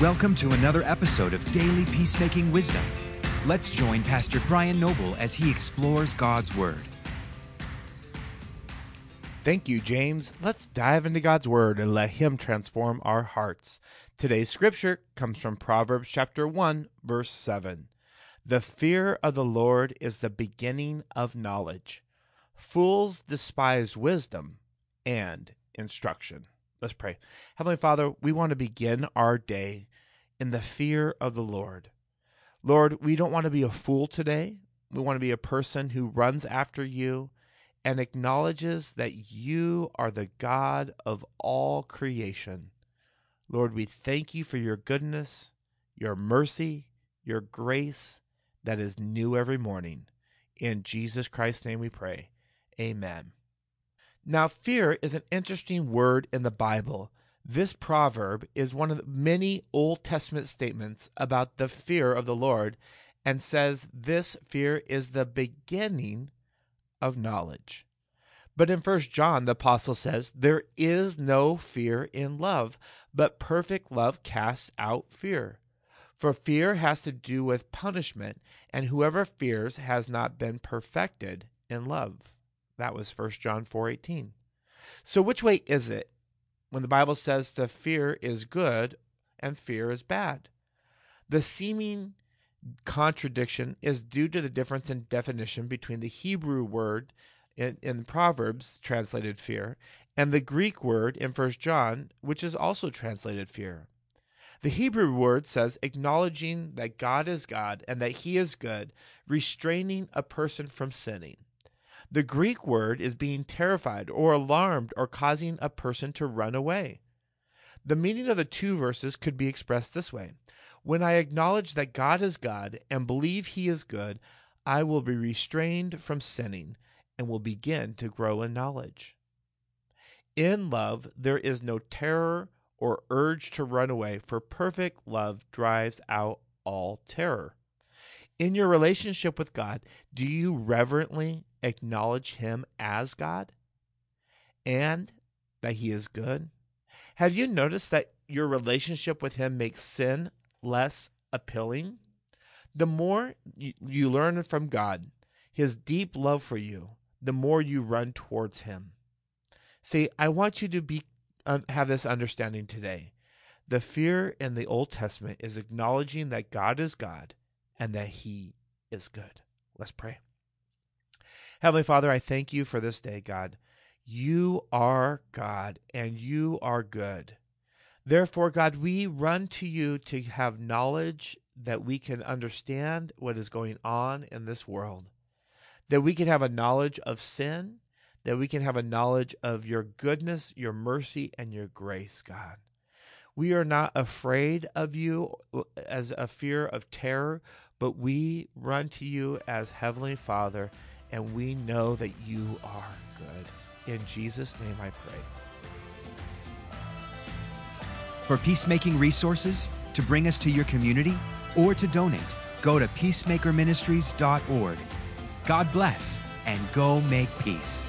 Welcome to another episode of Daily Peacemaking Wisdom. Let's join Pastor Brian Noble as he explores God's Word. Thank you, James. Let's dive into God's Word and let Him transform our hearts. Today's scripture comes from Proverbs chapter 1, verse 7. The fear of the Lord is the beginning of knowledge. Fools despise wisdom and instruction. Let's pray. Heavenly Father, we want to begin our day in the fear of the Lord. Lord, we don't want to be a fool today. We want to be a person who runs after you and acknowledges that you are the God of all creation. Lord, we thank you for your goodness, your mercy, your grace that is new every morning. In Jesus Christ's name we pray. Amen. Now, fear is an interesting word in the Bible. This proverb is one of the many Old Testament statements about the fear of the Lord and says this fear is the beginning of knowledge. But in First John, the apostle says, There is no fear in love, but perfect love casts out fear. For fear has to do with punishment, and whoever fears has not been perfected in love. That was 1 John 4:18. So which way is it when the Bible says the fear is good and fear is bad? The seeming contradiction is due to the difference in definition between the Hebrew word in, in Proverbs translated fear and the Greek word in 1 John which is also translated fear. The Hebrew word says acknowledging that God is God and that he is good, restraining a person from sinning. The Greek word is being terrified or alarmed or causing a person to run away. The meaning of the two verses could be expressed this way When I acknowledge that God is God and believe He is good, I will be restrained from sinning and will begin to grow in knowledge. In love, there is no terror or urge to run away, for perfect love drives out all terror. In your relationship with God, do you reverently acknowledge Him as God and that He is good? Have you noticed that your relationship with Him makes sin less appealing? The more you, learn from God, His deep love for you, the more you run towards Him. See, I want you to be have this understanding today. The fear in the Old Testament is acknowledging that God is God and that He is good. Let's pray. Heavenly Father, I thank you for this day, God. You are God and you are good. Therefore, God, we run to you to have knowledge that we can understand what is going on in this world, that we can have a knowledge of sin, that we can have a knowledge of your goodness, your mercy, and your grace, God. We are not afraid of you uh, as a fear of terror, but we run to you as Heavenly Father, and we know that you are good. In Jesus' name I pray. For peacemaking resources, to bring us to your community, or to donate, go to peacemakerministries.org. God bless and go make peace.